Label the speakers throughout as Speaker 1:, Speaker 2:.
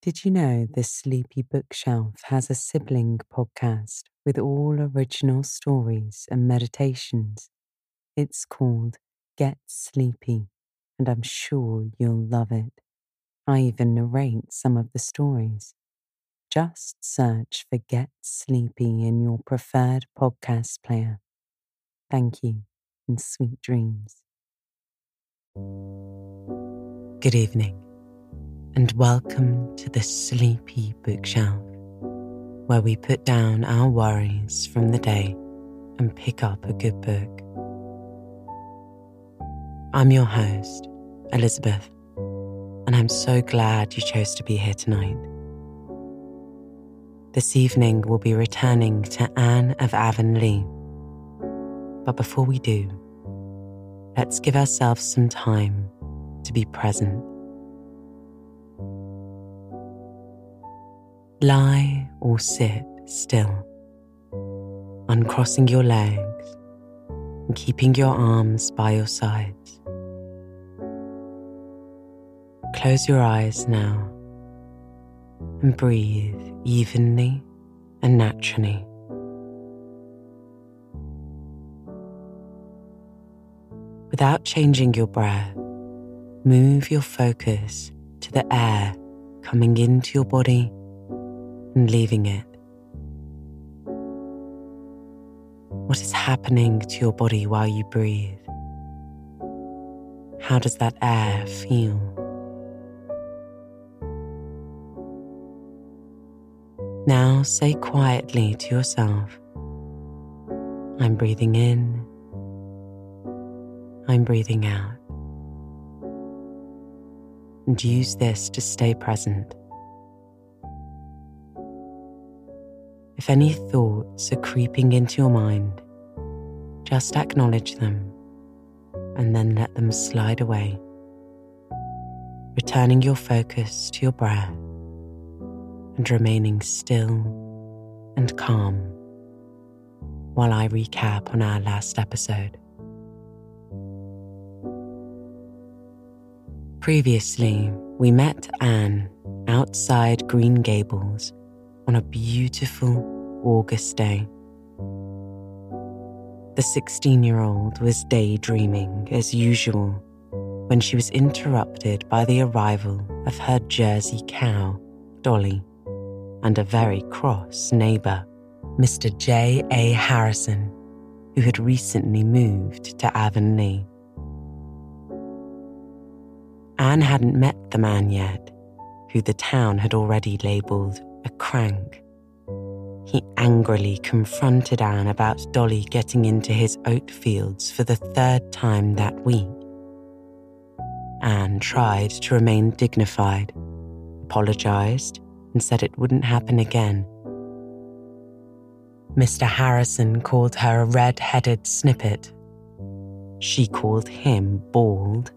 Speaker 1: Did you know the Sleepy Bookshelf has a sibling podcast with all original stories and meditations? It's called Get Sleepy, and I'm sure you'll love it. I even narrate some of the stories. Just search for Get Sleepy in your preferred podcast player. Thank you and sweet dreams. Good evening and welcome to the Sleepy Bookshelf, where we put down our worries from the day and pick up a good book. I'm your host, Elizabeth, and I'm so glad you chose to be here tonight. This evening, we'll be returning to Anne of Avonlea. But before we do, let's give ourselves some time to be present Lie or sit still, uncrossing your legs and keeping your arms by your sides. Close your eyes now and breathe evenly and naturally. Without changing your breath, move your focus to the air coming into your body and leaving it. What is happening to your body while you breathe? How does that air feel? Now say quietly to yourself, I'm breathing in, I'm breathing out. And use this to stay present. If any thoughts are creeping into your mind, just acknowledge them and then let them slide away, returning your focus to your breath and remaining still and calm while I recap on our last episode. Previously, we met Anne outside Green Gables on a beautiful August day. The 16 year old was daydreaming as usual when she was interrupted by the arrival of her Jersey cow, Dolly, and a very cross neighbour, Mr. J. A. Harrison, who had recently moved to Avonlea. Anne hadn't met the man yet, who the town had already labelled a crank. He angrily confronted Anne about Dolly getting into his oat fields for the third time that week. Anne tried to remain dignified, apologised, and said it wouldn't happen again. Mr. Harrison called her a red headed snippet. She called him bald,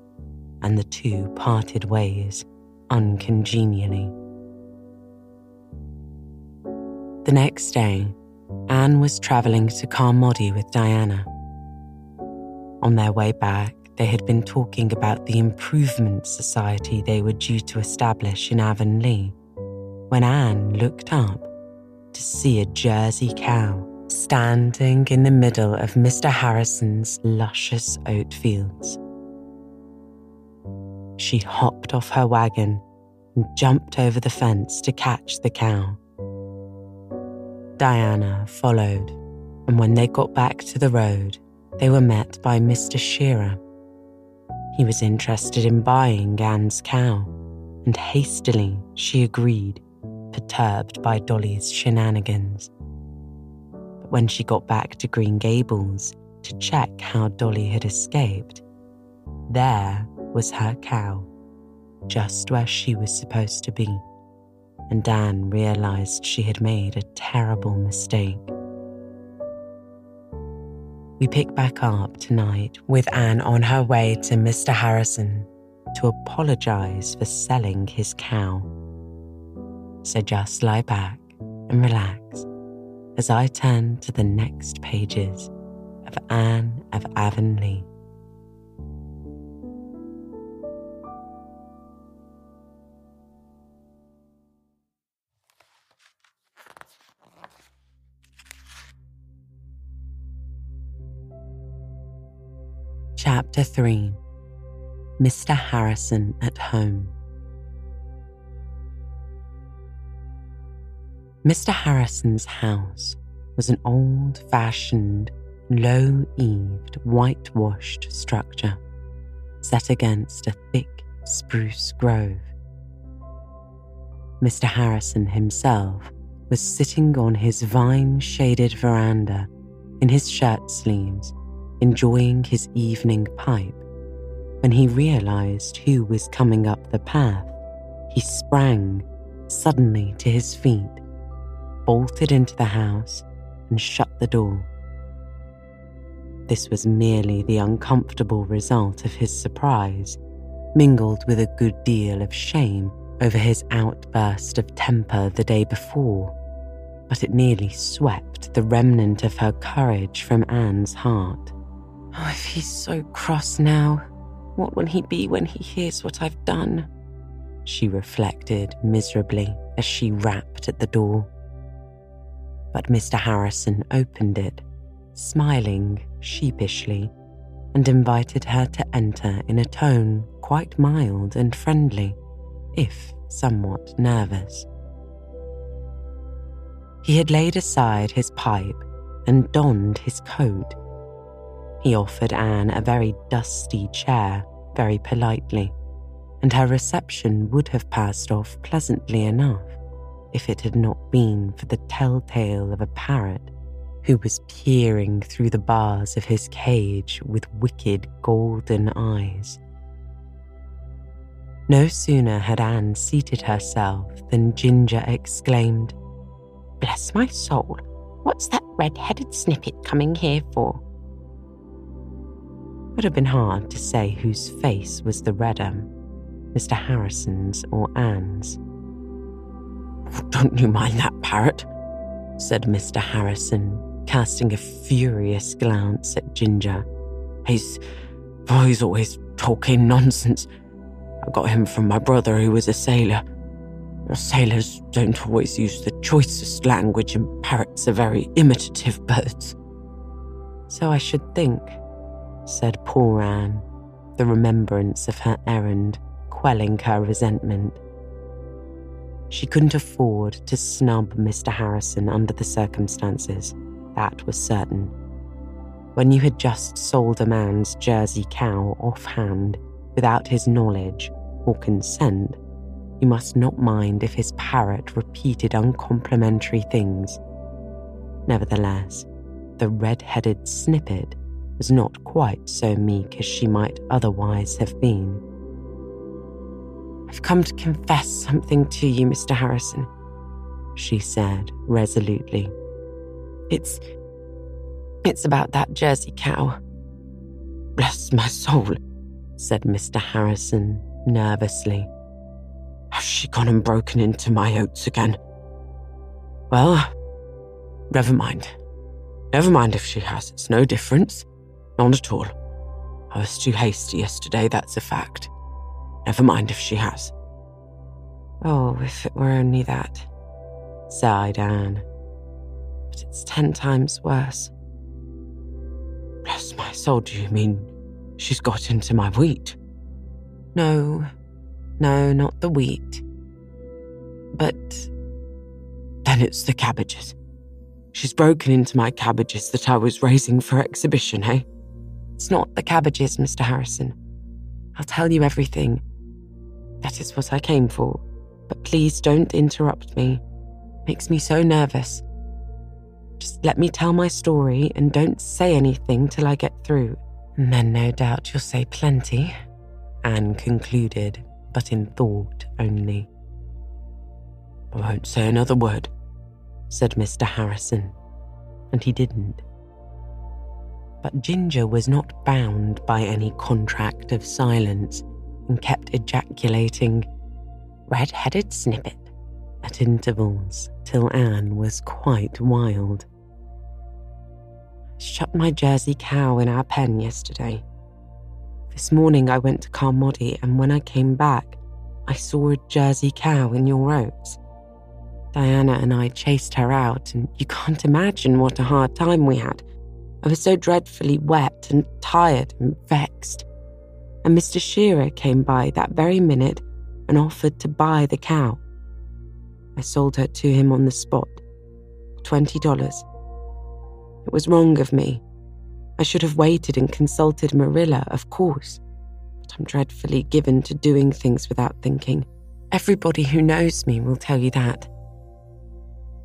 Speaker 1: and the two parted ways uncongenially. The next day, Anne was travelling to Carmody with Diana. On their way back, they had been talking about the improvement society they were due to establish in Avonlea when Anne looked up to see a Jersey cow standing in the middle of Mr. Harrison's luscious oat fields. She hopped off her wagon and jumped over the fence to catch the cow. Diana followed, and when they got back to the road, they were met by Mr. Shearer. He was interested in buying Anne's cow, and hastily she agreed, perturbed by Dolly's shenanigans. But when she got back to Green Gables to check how Dolly had escaped, there was her cow, just where she was supposed to be and Anne realized she had made a terrible mistake. We pick back up tonight with Anne on her way to Mr. Harrison to apologize for selling his cow. So just lie back and relax as I turn to the next pages of Anne of Avonlea. Chapter 3 Mr. Harrison at Home. Mr. Harrison's house was an old fashioned, low eaved, whitewashed structure set against a thick spruce grove. Mr. Harrison himself was sitting on his vine shaded veranda in his shirt sleeves, enjoying his evening pipe when he realized who was coming up the path, he sprang suddenly to his feet, bolted into the house, and shut the door. This was merely the uncomfortable result of his surprise, mingled with a good deal of shame over his outburst of temper the day before, but it nearly swept the remnant of her courage from Anne's heart. Oh, if he's so cross now, what will he be when he hears what I've done? She reflected miserably as she rapped at the door. But Mr. Harrison opened it, smiling sheepishly, and invited her to enter in a tone quite mild and friendly, if somewhat nervous. He had laid aside his pipe and donned his coat he offered Anne a very dusty chair very politely, and her reception would have passed off pleasantly enough if it had not been for the telltale of a parrot who was peering through the bars of his cage with wicked golden eyes. No sooner had Anne seated herself than Ginger exclaimed, Bless my soul, what's that red headed snippet coming here for? Would have been hard to say whose face was the redder, um, Mr. Harrison's or Anne's. Don't you mind that parrot? said Mr. Harrison, casting a furious glance at Ginger. He's, he's always talking nonsense. I got him from my brother, who was a sailor. Sailors don't always use the choicest language, and parrots are very imitative birds. So I should think, said poor Anne, the remembrance of her errand quelling her resentment. She couldn't afford to snub Mr. Harrison under the circumstances, that was certain. When you had just sold a man's Jersey cow offhand without his knowledge or consent, you must not mind if his parrot repeated uncomplimentary things. Nevertheless, the red headed snippet was not quite so meek as she might otherwise have been. I've come to confess something to you, Mr. Harrison, she said resolutely. It's. it's about that Jersey cow. Bless my soul, said Mr. Harrison nervously. Has she gone and broken into my oats again? Well, never mind. Never mind if she has, it's no difference. Not at all. I was too hasty yesterday, that's a fact. Never mind if she has. Oh, if it were only that, sighed Anne. But it's ten times worse. Bless my soul, do you mean she's got into my wheat? No, no, not the wheat. But then it's the cabbages. She's broken into my cabbages that I was raising for exhibition, eh? It's not the cabbages, Mr. Harrison. I'll tell you everything. That is what I came for. But please don't interrupt me. It makes me so nervous. Just let me tell my story and don't say anything till I get through. And then no doubt you'll say plenty, Anne concluded, but in thought only. I won't say another word, said Mr. Harrison, and he didn't. But Ginger was not bound by any contract of silence and kept ejaculating, red headed snippet, at intervals till Anne was quite wild. Shut my Jersey cow in our pen yesterday. This morning I went to Carmody, and when I came back, I saw a Jersey cow in your oats. Diana and I chased her out, and you can't imagine what a hard time we had I was so dreadfully wet and tired and vexed. And Mr. Shearer came by that very minute and offered to buy the cow. I sold her to him on the spot. $20. It was wrong of me. I should have waited and consulted Marilla, of course. But I'm dreadfully given to doing things without thinking. Everybody who knows me will tell you that.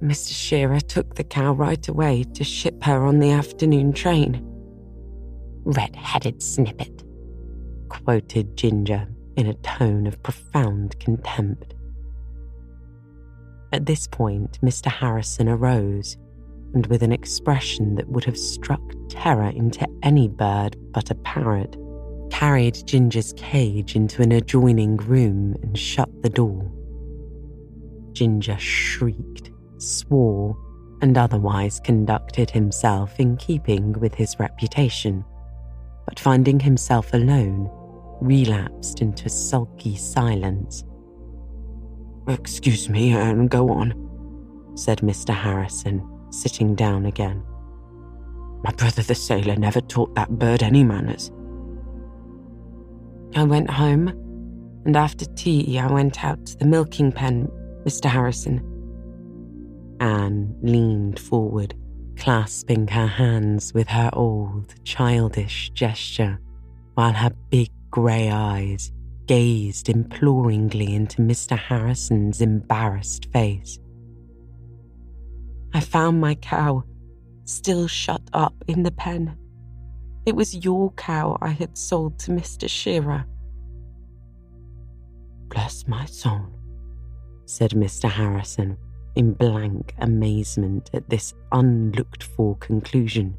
Speaker 1: Mr. Shearer took the cow right away to ship her on the afternoon train. Red headed snippet, quoted Ginger in a tone of profound contempt. At this point, Mr. Harrison arose, and with an expression that would have struck terror into any bird but a parrot, carried Ginger's cage into an adjoining room and shut the door. Ginger shrieked swore, and otherwise conducted himself in keeping with his reputation, but finding himself alone, relapsed into sulky silence. Excuse me, and go on, said Mr. Harrison, sitting down again. My brother the sailor never taught that bird any manners. I went home, and after tea, I went out to the milking pen, Mr. Harrison. Anne leaned forward, clasping her hands with her old, childish gesture, while her big grey eyes gazed imploringly into Mr. Harrison's embarrassed face. I found my cow, still shut up in the pen. It was your cow I had sold to Mr. Shearer. Bless my soul, said Mr. Harrison in blank amazement at this unlooked for conclusion.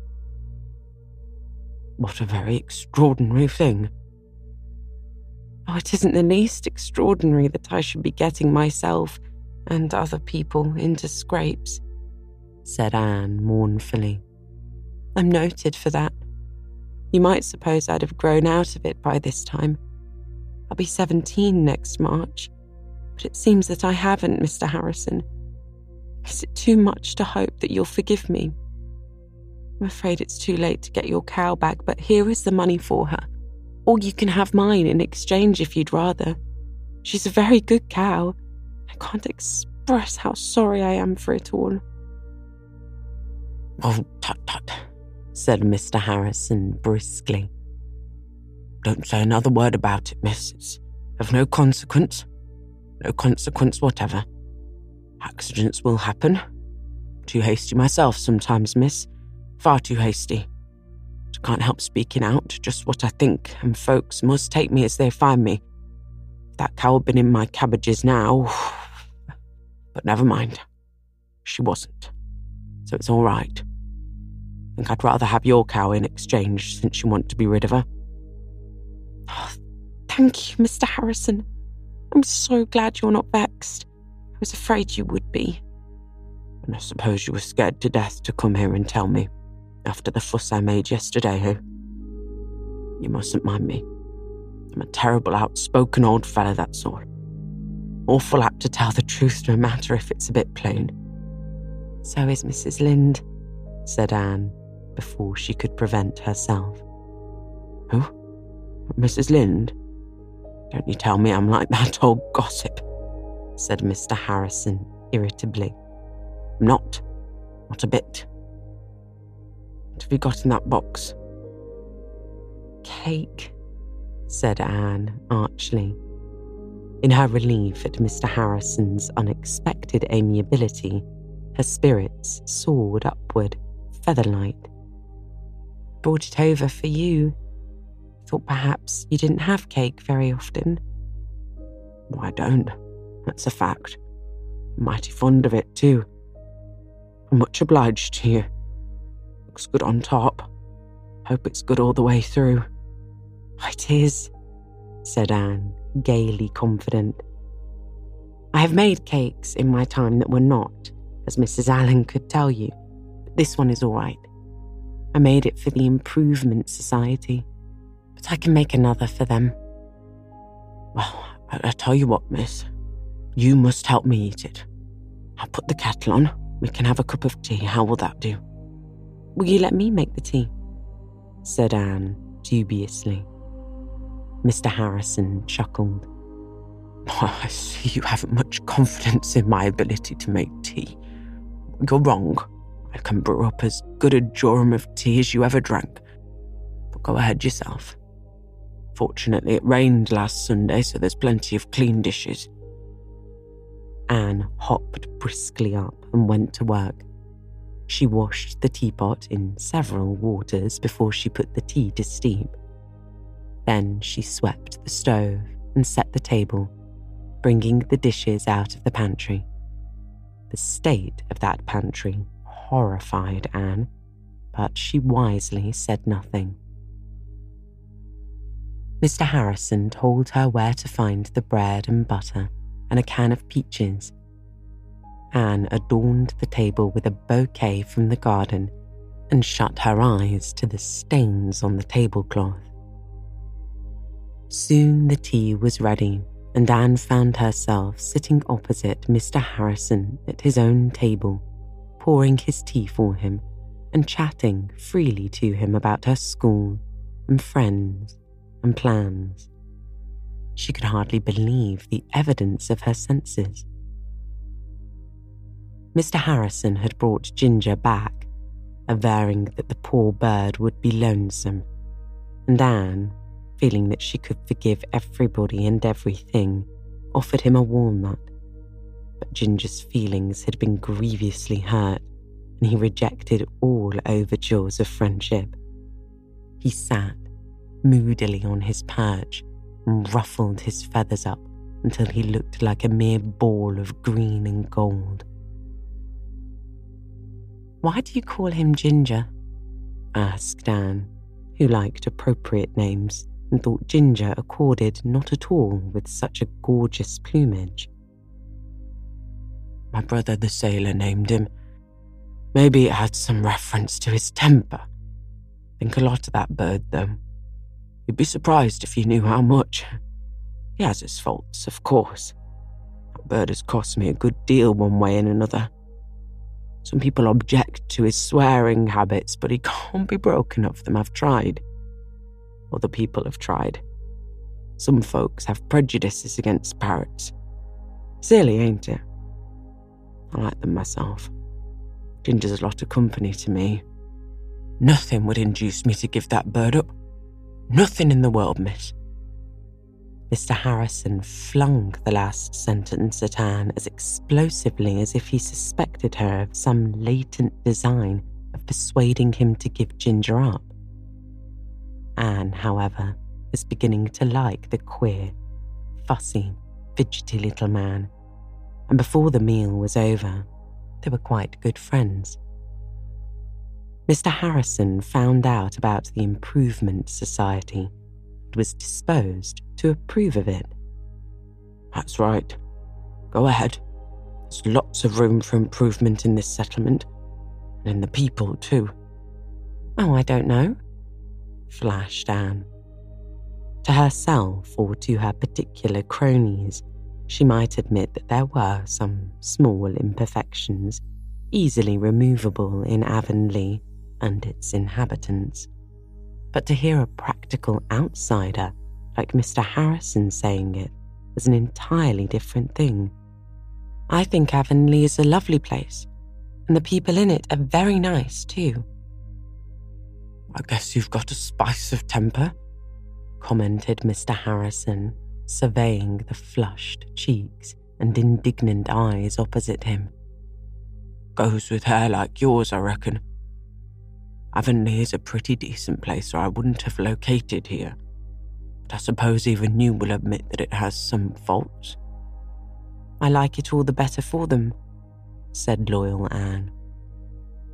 Speaker 1: What a very extraordinary thing. Oh, it isn't the least extraordinary that I should be getting myself and other people into scrapes, said Anne mournfully. I'm noted for that. You might suppose I'd have grown out of it by this time. I'll be 17 next March, but it seems that I haven't, Mr. Harrison. Is it too much to hope that you'll forgive me? I'm afraid it's too late to get your cow back, but here is the money for her. Or you can have mine in exchange if you'd rather. She's a very good cow. I can't express how sorry I am for it all. Oh, tut tut, said Mr. Harrison briskly. Don't say another word about it, miss. It's of no consequence. No consequence whatever. Accidents will happen. Too hasty myself sometimes, miss. Far too hasty. But I can't help speaking out just what I think, and folks must take me as they find me. That cow had been in my cabbages now. But never mind. She wasn't. So it's all right. I think I'd rather have your cow in exchange since you want to be rid of her. Oh, thank you, Mr. Harrison. I'm so glad you're not vexed. I was afraid you would be. And I suppose you were scared to death to come here and tell me, after the fuss I made yesterday, Who? You mustn't mind me. I'm a terrible outspoken old fellow, that's all. Awful apt to tell the truth, no matter if it's a bit plain. So is Mrs. Lynde, said Anne, before she could prevent herself. Who? Mrs. Lynde? Don't you tell me I'm like that old gossip said Mr. Harrison irritably. Not. Not a bit. What have you got in that box? Cake, said Anne archly. In her relief at Mr. Harrison's unexpected amiability, her spirits soared upward, featherlight. Brought it over for you. Thought perhaps you didn't have cake very often. Well, I don't. That's a fact. Mighty fond of it, too. Much obliged to you. Looks good on top. Hope it's good all the way through. It is, said Anne, gaily confident. I have made cakes in my time that were not, as Mrs. Allan could tell you, but this one is all right. I made it for the Improvement Society, but I can make another for them. Well, I, I tell you what, miss, you must help me eat it. I'll put the kettle on. We can have a cup of tea. How will that do? Will you let me make the tea? said Anne dubiously. Mr. Harrison chuckled.
Speaker 2: Oh, I see you haven't much confidence in my ability to make tea. You're wrong. I can brew up as good a jorum of tea as you ever drank. But go ahead yourself. Fortunately, it rained last Sunday, so there's plenty of clean dishes.
Speaker 1: Anne hopped briskly up and went to work. She washed the teapot in several waters before she put the tea to steep. Then she swept the stove and set the table, bringing the dishes out of the pantry. The state of that pantry horrified Anne, but she wisely said nothing. Mr. Harrison told her where to find the bread and butter and a can of peaches. Anne adorned the table with a bouquet from the garden and shut her eyes to the stains on the tablecloth. Soon the tea was ready, and Anne found herself sitting opposite Mr. Harrison at his own table, pouring his tea for him and chatting freely to him about her school and friends and plans. She could hardly believe the evidence of her senses. Mr. Harrison had brought Ginger back, averring that the poor bird would be lonesome, and Anne, feeling that she could forgive everybody and everything, offered him a walnut. But Ginger's feelings had been grievously hurt, and he rejected all overtures of friendship. He sat moodily on his perch, and ruffled his feathers up until he looked like a mere ball of green and gold. Why do you call him Ginger? asked Anne, who liked appropriate names and thought Ginger accorded not at all with such a gorgeous plumage.
Speaker 2: My brother the sailor named him. Maybe it had some reference to his temper. Think a lot of that bird, though. You'd be surprised if you knew how much. He has his faults, of course. That bird has cost me a good deal one way and another. Some people object to his swearing habits, but he can't be broken of them. I've tried. Other people have tried. Some folks have prejudices against parrots. Silly, ain't it? I like them myself. Ginger's a lot of company to me. Nothing would induce me to give that bird up. Nothing in the world, miss.
Speaker 1: Mr. Harrison flung the last sentence at Anne as explosively as if he suspected her of some latent design of persuading him to give Ginger up. Anne, however, was beginning to like the queer, fussy, fidgety little man, and before the meal was over, they were quite good friends. Mr. Harrison found out about the Improvement Society and was disposed to approve of it.
Speaker 2: That's right. Go ahead. There's lots of room for improvement in this settlement, and in the people, too.
Speaker 1: Oh, I don't know, flashed Anne. To herself or to her particular cronies, she might admit that there were some small imperfections easily removable in Avonlea and its inhabitants. But to hear a practical outsider like Mr. Harrison saying it was an entirely different thing. I think Avonlea is a lovely place, and the people in it are very nice too.
Speaker 2: I guess you've got a spice of temper, commented Mr. Harrison, surveying the flushed cheeks and indignant eyes opposite him. Goes with hair like yours, I reckon. Avonlea is a pretty decent place, or I wouldn't have located here. But I suppose even you will admit that it has some faults.
Speaker 1: I like it all the better for them, said loyal Anne.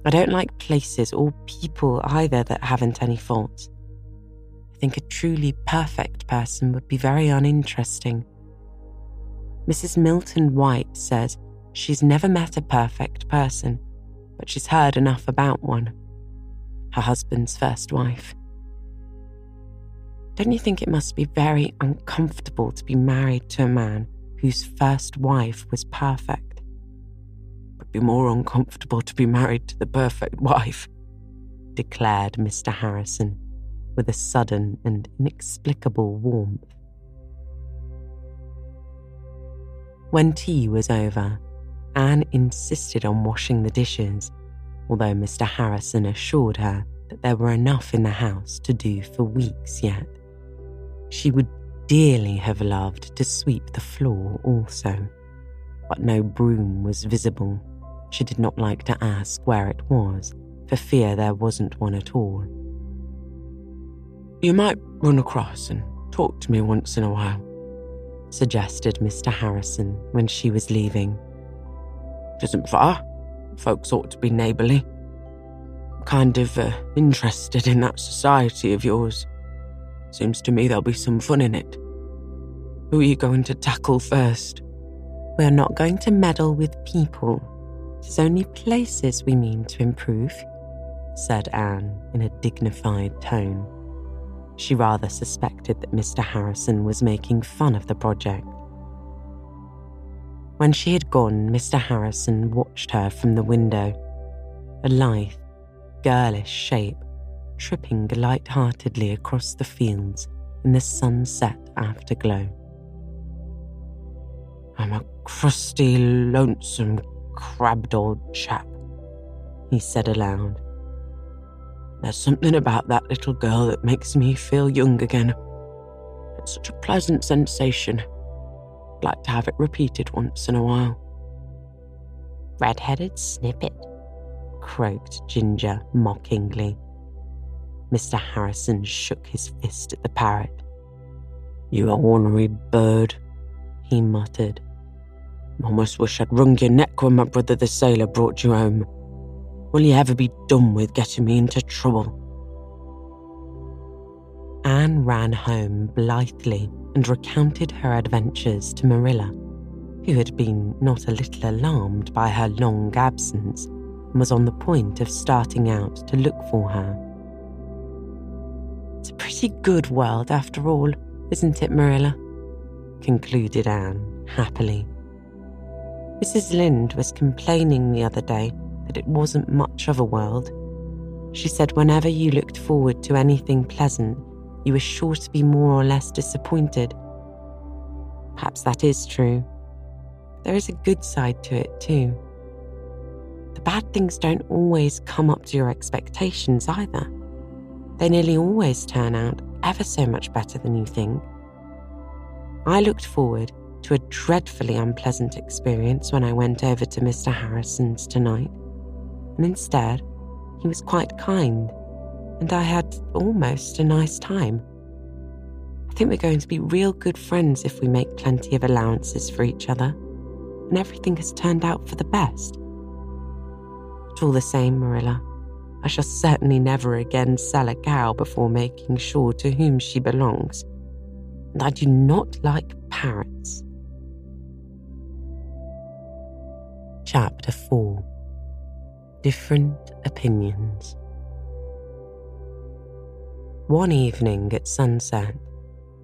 Speaker 1: I don't like places or people either that haven't any faults. I think a truly perfect person would be very uninteresting. Mrs. Milton White says she's never met a perfect person, but she's heard enough about one her husband's first wife. Don't you think it must be very uncomfortable to be married to a man whose first wife was perfect?
Speaker 2: Would be more uncomfortable to be married to the perfect wife,
Speaker 1: declared Mr. Harrison with a sudden and inexplicable warmth. When tea was over, Anne insisted on washing the dishes, although Mr. Harrison assured her that there were enough in the house to do for weeks yet. She would dearly have loved to sweep the floor also, but no broom was visible. She did not like to ask where it was, for fear there wasn't one at all.
Speaker 2: You might run across and talk to me once in a while, suggested Mr. Harrison when she was leaving. It isn't far. Folks ought to be neighbourly. Kind of uh, interested in that society of yours. Seems to me there'll be some fun in it. Who are you going to tackle first?
Speaker 1: We're not going to meddle with people. It's only places we mean to improve, said Anne in a dignified tone. She rather suspected that Mr. Harrison was making fun of the project. When she had gone, Mr. Harrison watched her from the window, a lithe, girlish shape, tripping light-heartedly across the fields in the sunset afterglow.
Speaker 2: I'm a crusty, lonesome, crabbed old chap, he said aloud. There's something about that little girl that makes me feel young again. It's such a pleasant sensation. Like to have it repeated once in a while.
Speaker 1: Red-headed snippet, croaked Ginger mockingly. Mr. Harrison shook his fist at the parrot.
Speaker 2: You ornery bird, he muttered. Almost wish I'd wrung your neck when my brother the sailor brought you home. Will you ever be done with getting me into trouble?
Speaker 1: Anne ran home blithely and recounted her adventures to Marilla, who had been not a little alarmed by her long absence and was on the point of starting out to look for her. It's a pretty good world after all, isn't it, Marilla? concluded Anne happily. Mrs. Lynde was complaining the other day that it wasn't much of a world. She said whenever you looked forward to anything pleasant, you were sure to be more or less disappointed. Perhaps that is true. There is a good side to it, too. The bad things don't always come up to your expectations either. They nearly always turn out ever so much better than you think. I looked forward to a dreadfully unpleasant experience when I went over to Mr. Harrison's tonight and instead, he was quite kind, and I had almost a nice time. I think we're going to be real good friends if we make plenty of allowances for each other, and everything has turned out for the best. But all the same, Marilla, I shall certainly never again sell a cow before making sure to whom she belongs. And I do not like parrots. Chapter 4 different opinions. One evening at sunset,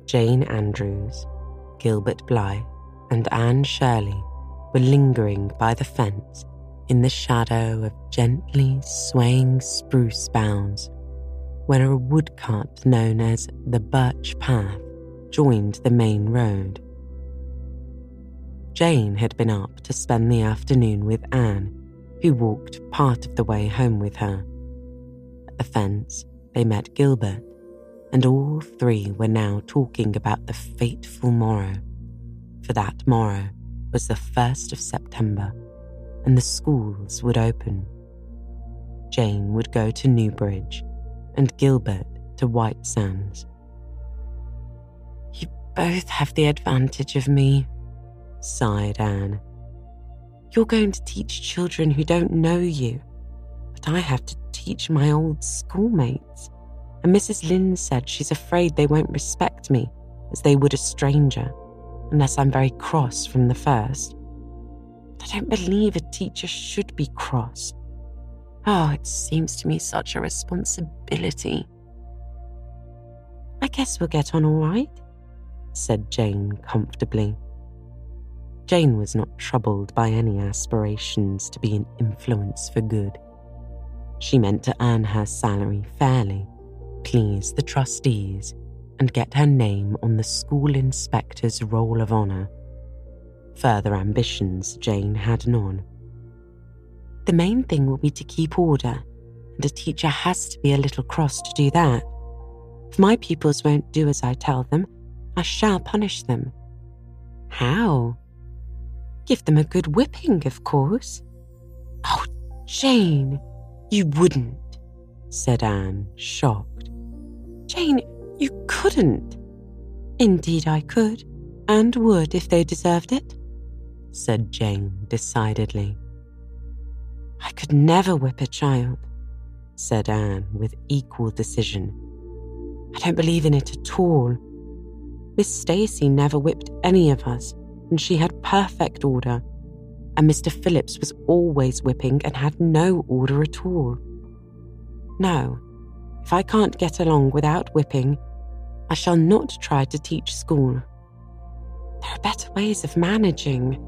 Speaker 1: Jane Andrews, Gilbert Blythe, and Anne Shirley were lingering by the fence in the shadow of gently swaying spruce boughs, where a woodcut known as the Birch Path joined the main road. Jane had been up to spend the afternoon with Anne who walked part of the way home with her. At the fence, they met Gilbert, and all three were now talking about the fateful morrow. For that morrow was the 1st of September, and the schools would open. Jane would go to Newbridge, and Gilbert to White Sands. You both have the advantage of me, sighed Anne you're going to teach children who don't know you, but I have to teach my old schoolmates. And Mrs. Lynde said she's afraid they won't respect me as they would a stranger, unless I'm very cross from the first. But I don't believe a teacher should be cross. Oh, it seems to me such a responsibility. I guess we'll get on all right, said Jane comfortably. Jane was not troubled by any aspirations to be an influence for good. She meant to earn her salary fairly, please the trustees, and get her name on the school inspector's roll of honour. Further ambitions Jane had none. The main thing will be to keep order, and a teacher has to be a little cross to do that. If my pupils won't do as I tell them, I shall punish them. How? Give them a good whipping, of course. Oh, Jane, you wouldn't, said Anne, shocked. Jane, you couldn't. Indeed, I could, and would if they deserved it, said Jane decidedly. I could never whip a child, said Anne with equal decision. I don't believe in it at all. Miss Stacy never whipped any of us, and she had perfect order. And Mr. Phillips was always whipping and had no order at all. No, if I can't get along without whipping, I shall not try to teach school. There are better ways of managing.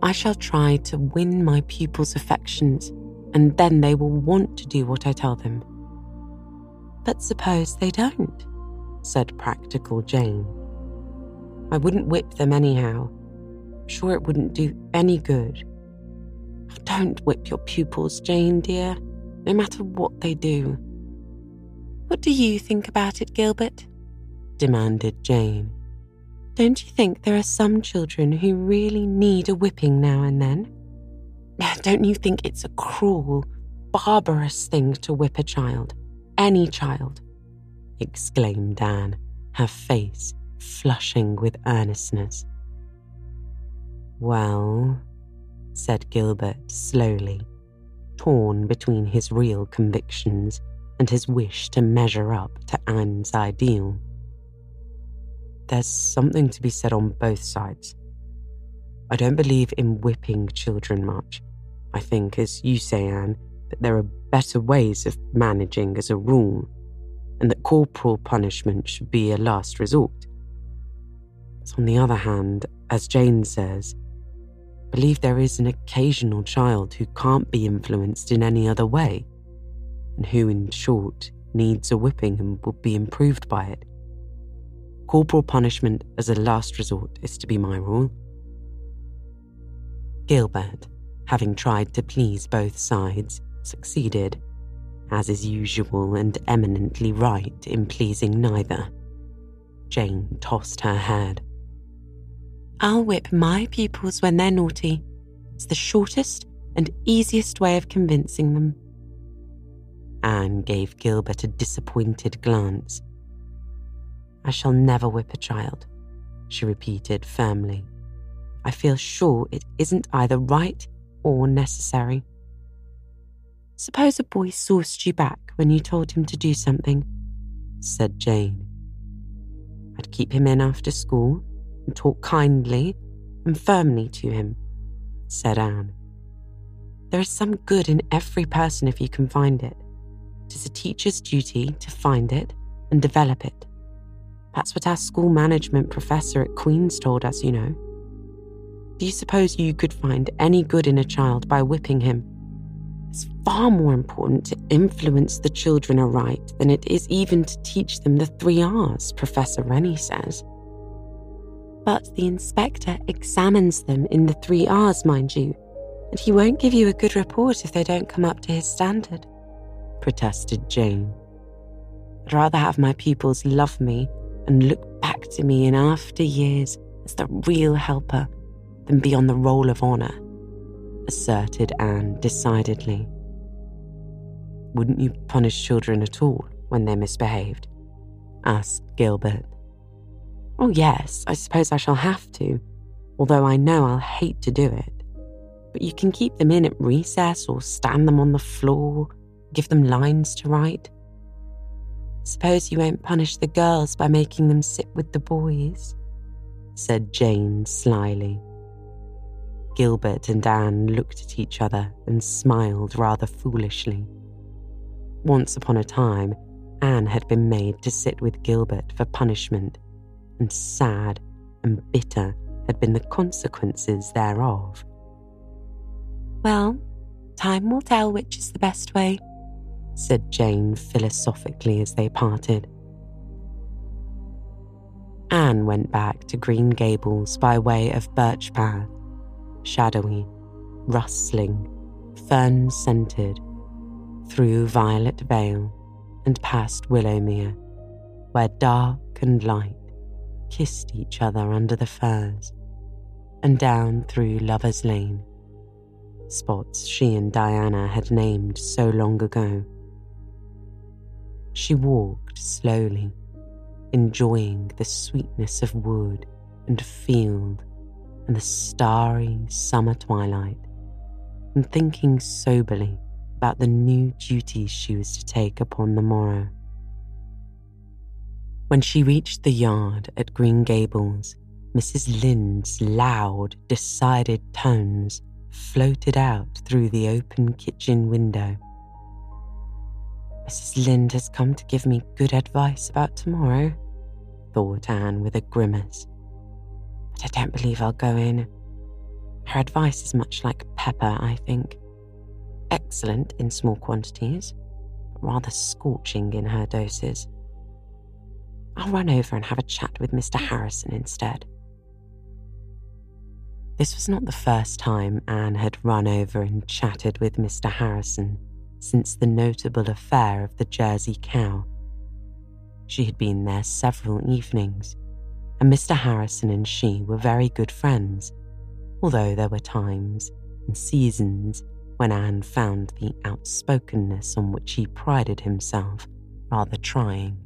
Speaker 1: I shall try to win my pupils' affections, and then they will want to do what I tell them. But suppose they don't, said practical Jane. I wouldn't whip them anyhow. I'm sure it wouldn't do any good. Don't whip your pupils, Jane, dear, no matter what they do. What do you think about it, Gilbert? demanded Jane. Don't you think there are some children who really need a whipping now and then? Don't you think it's a cruel, barbarous thing to whip a child, any child? exclaimed Anne, her face flushing with earnestness. Well, said Gilbert slowly, torn between his real convictions and his wish to measure up to Anne's ideal. There's something to be said on both sides. I don't believe in whipping children much. I think, as you say, Anne, that there are better ways of managing as a rule, and that corporal punishment should be a last resort. But on the other hand, as Jane says, I believe there is an occasional child who can't be influenced in any other way, and who, in short, needs a whipping and will be improved by it. Corporal punishment as a last resort is to be my rule. Gilbert, having tried to please both sides, succeeded, as is usual and eminently right in pleasing neither. Jane tossed her head. I'll whip my pupils when they're naughty. It's the shortest and easiest way of convincing them. Anne gave Gilbert a disappointed glance. I shall never whip a child, she repeated firmly. I feel sure it isn't either right or necessary. Suppose a boy sauced you back when you told him to do something, said Jane. I'd keep him in after school and talk kindly and firmly to him, said Anne. There is some good in every person if you can find it. It is a teacher's duty to find it and develop it. That's what our school management professor at Queen's told us, you know. Do you suppose you could find any good in a child by whipping him? It's far more important to influence the children aright than it is even to teach them the three R's, Professor Rennie says. But the inspector examines them in the three R's, mind you, and he won't give you a good report if they don't come up to his standard, protested Jane. I'd rather have my pupils love me and look back to me in after years as the real helper than be on the roll of honour, asserted Anne decidedly. Wouldn't you punish children at all when they misbehaved? asked Gilbert. Oh, yes, I suppose I shall have to, although I know I'll hate to do it. But you can keep them in at recess or stand them on the floor, give them lines to write. Suppose you won't punish the girls by making them sit with the boys, said Jane slyly. Gilbert and Anne looked at each other and smiled rather foolishly. Once upon a time, Anne had been made to sit with Gilbert for punishment, and sad and bitter had been the consequences thereof. Well, time will tell which is the best way, said Jane philosophically as they parted. Anne went back to Green Gables by way of Birch Path, shadowy, rustling, fern scented, through Violet Vale and past Willowmere, where dark and light kissed each other under the firs, and down through Lover's Lane, spots she and Diana had named so long ago. She walked slowly, enjoying the sweetness of wood and field and the starry summer twilight, and thinking soberly about the new duties she was to take upon the morrow. When she reached the yard at Green Gables, Mrs. Lynde's loud, decided tones floated out through the open kitchen window. Mrs. Lynde has come to give me good advice about tomorrow, thought Anne with a grimace. But I don't believe I'll go in. Her advice is much like pepper, I think. Excellent in small quantities, but rather scorching in her doses. I'll run over and have a chat with Mr. Harrison instead. This was not the first time Anne had run over and chatted with Mr. Harrison since the notable affair of the Jersey cow. She had been there several evenings, and Mr. Harrison and she were very good friends, although there were times and seasons when Anne found the outspokenness on which he prided himself rather trying.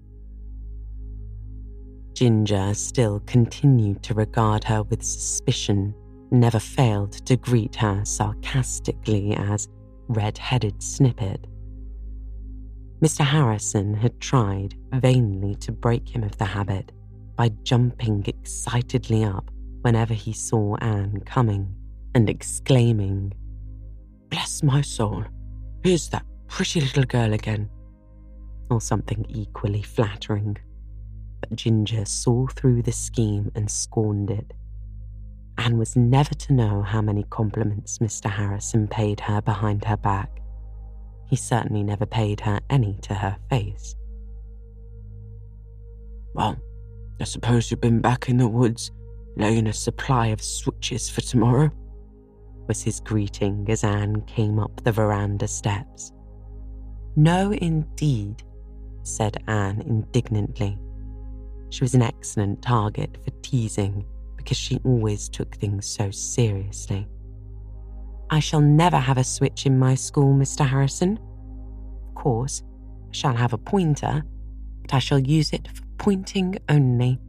Speaker 1: Ginger still continued to regard her with suspicion, never failed to greet her sarcastically as red headed snippet. Mr. Harrison had tried vainly to break him of the habit by jumping excitedly up whenever he saw Anne coming and exclaiming, Bless my soul, here's that pretty little girl again, or something equally flattering but Ginger saw through the scheme and scorned it. Anne was never to know how many compliments Mr. Harrison paid her behind her back. He certainly never paid her any to her face.
Speaker 2: Well, I suppose you've been back in the woods laying a supply of switches for tomorrow,
Speaker 1: was his greeting as Anne came up the veranda steps. No, indeed, said Anne indignantly. She was an excellent target for teasing because she always took things so seriously. I shall never have a switch in my school, Mr. Harrison. Of course, I shall have a pointer, but I shall use it for pointing only.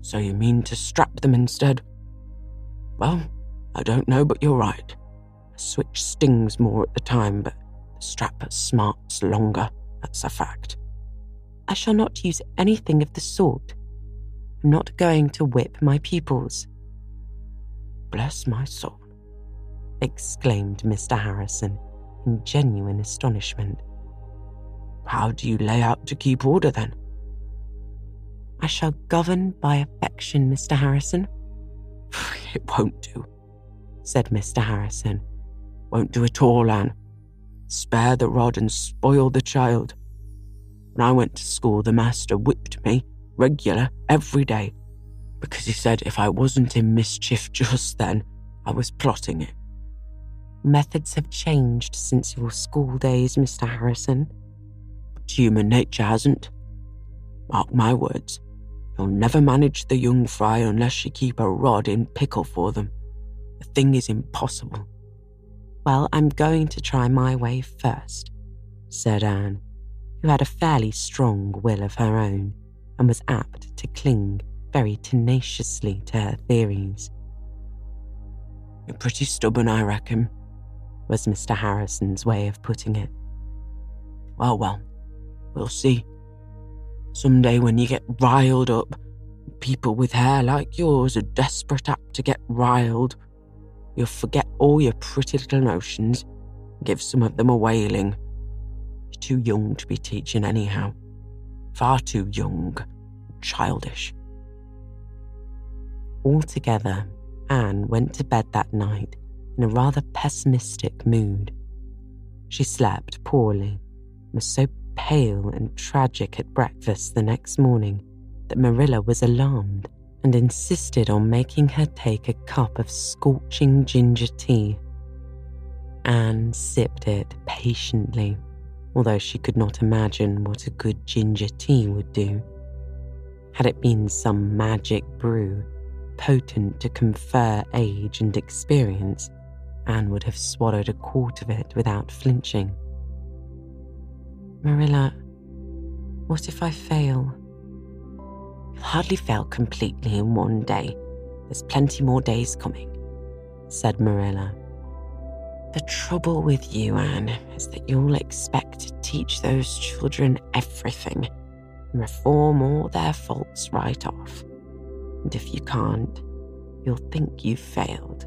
Speaker 2: So you mean to strap them instead? Well, I don't know, but you're right. A switch stings more at the time, but the strap smarts longer. That's a fact.
Speaker 1: I shall not use anything of the sort. Not going to whip my pupils.
Speaker 2: Bless my soul,
Speaker 1: exclaimed Mr. Harrison in genuine astonishment.
Speaker 2: How do you lay out to keep order then?
Speaker 1: I shall govern by affection, Mr. Harrison.
Speaker 2: It won't do, said Mr. Harrison. Won't do at all, Anne. Spare the rod and spoil the child. When I went to school, the master whipped me regular every day because he said if I wasn't in mischief just then, I was plotting it.
Speaker 1: Methods have changed since your school days, Mr. Harrison.
Speaker 2: But human nature hasn't. Mark my words, you'll never manage the young fry unless you keep a rod in pickle for them. The thing is impossible.
Speaker 1: Well, I'm going to try my way first, said Anne who had a fairly strong will of her own and was apt to cling very tenaciously to her theories.
Speaker 2: You're pretty stubborn, I reckon, was Mr. Harrison's way of putting it. Well, well, we'll see. Some day when you get riled up, people with hair like yours are desperate apt to get riled. You'll forget all your pretty little notions, and give some of them a whaling You're too young to be teaching anyhow. Far too young, childish.
Speaker 1: Altogether, Anne went to bed that night in a rather pessimistic mood. She slept poorly, was so pale and tragic at breakfast the next morning that Marilla was alarmed and insisted on making her take a cup of scorching ginger tea. Anne sipped it patiently, although she could not imagine what a good ginger tea would do. Had it been some magic brew, potent to confer age and experience, Anne would have swallowed a quart of it without flinching. Marilla, what if I fail? You'll hardly fail completely in one day. There's plenty more days coming, said Marilla. The trouble with you, Anne, is that you'll expect to teach those children everything reform all their faults right off. And if you can't, you'll think you've failed.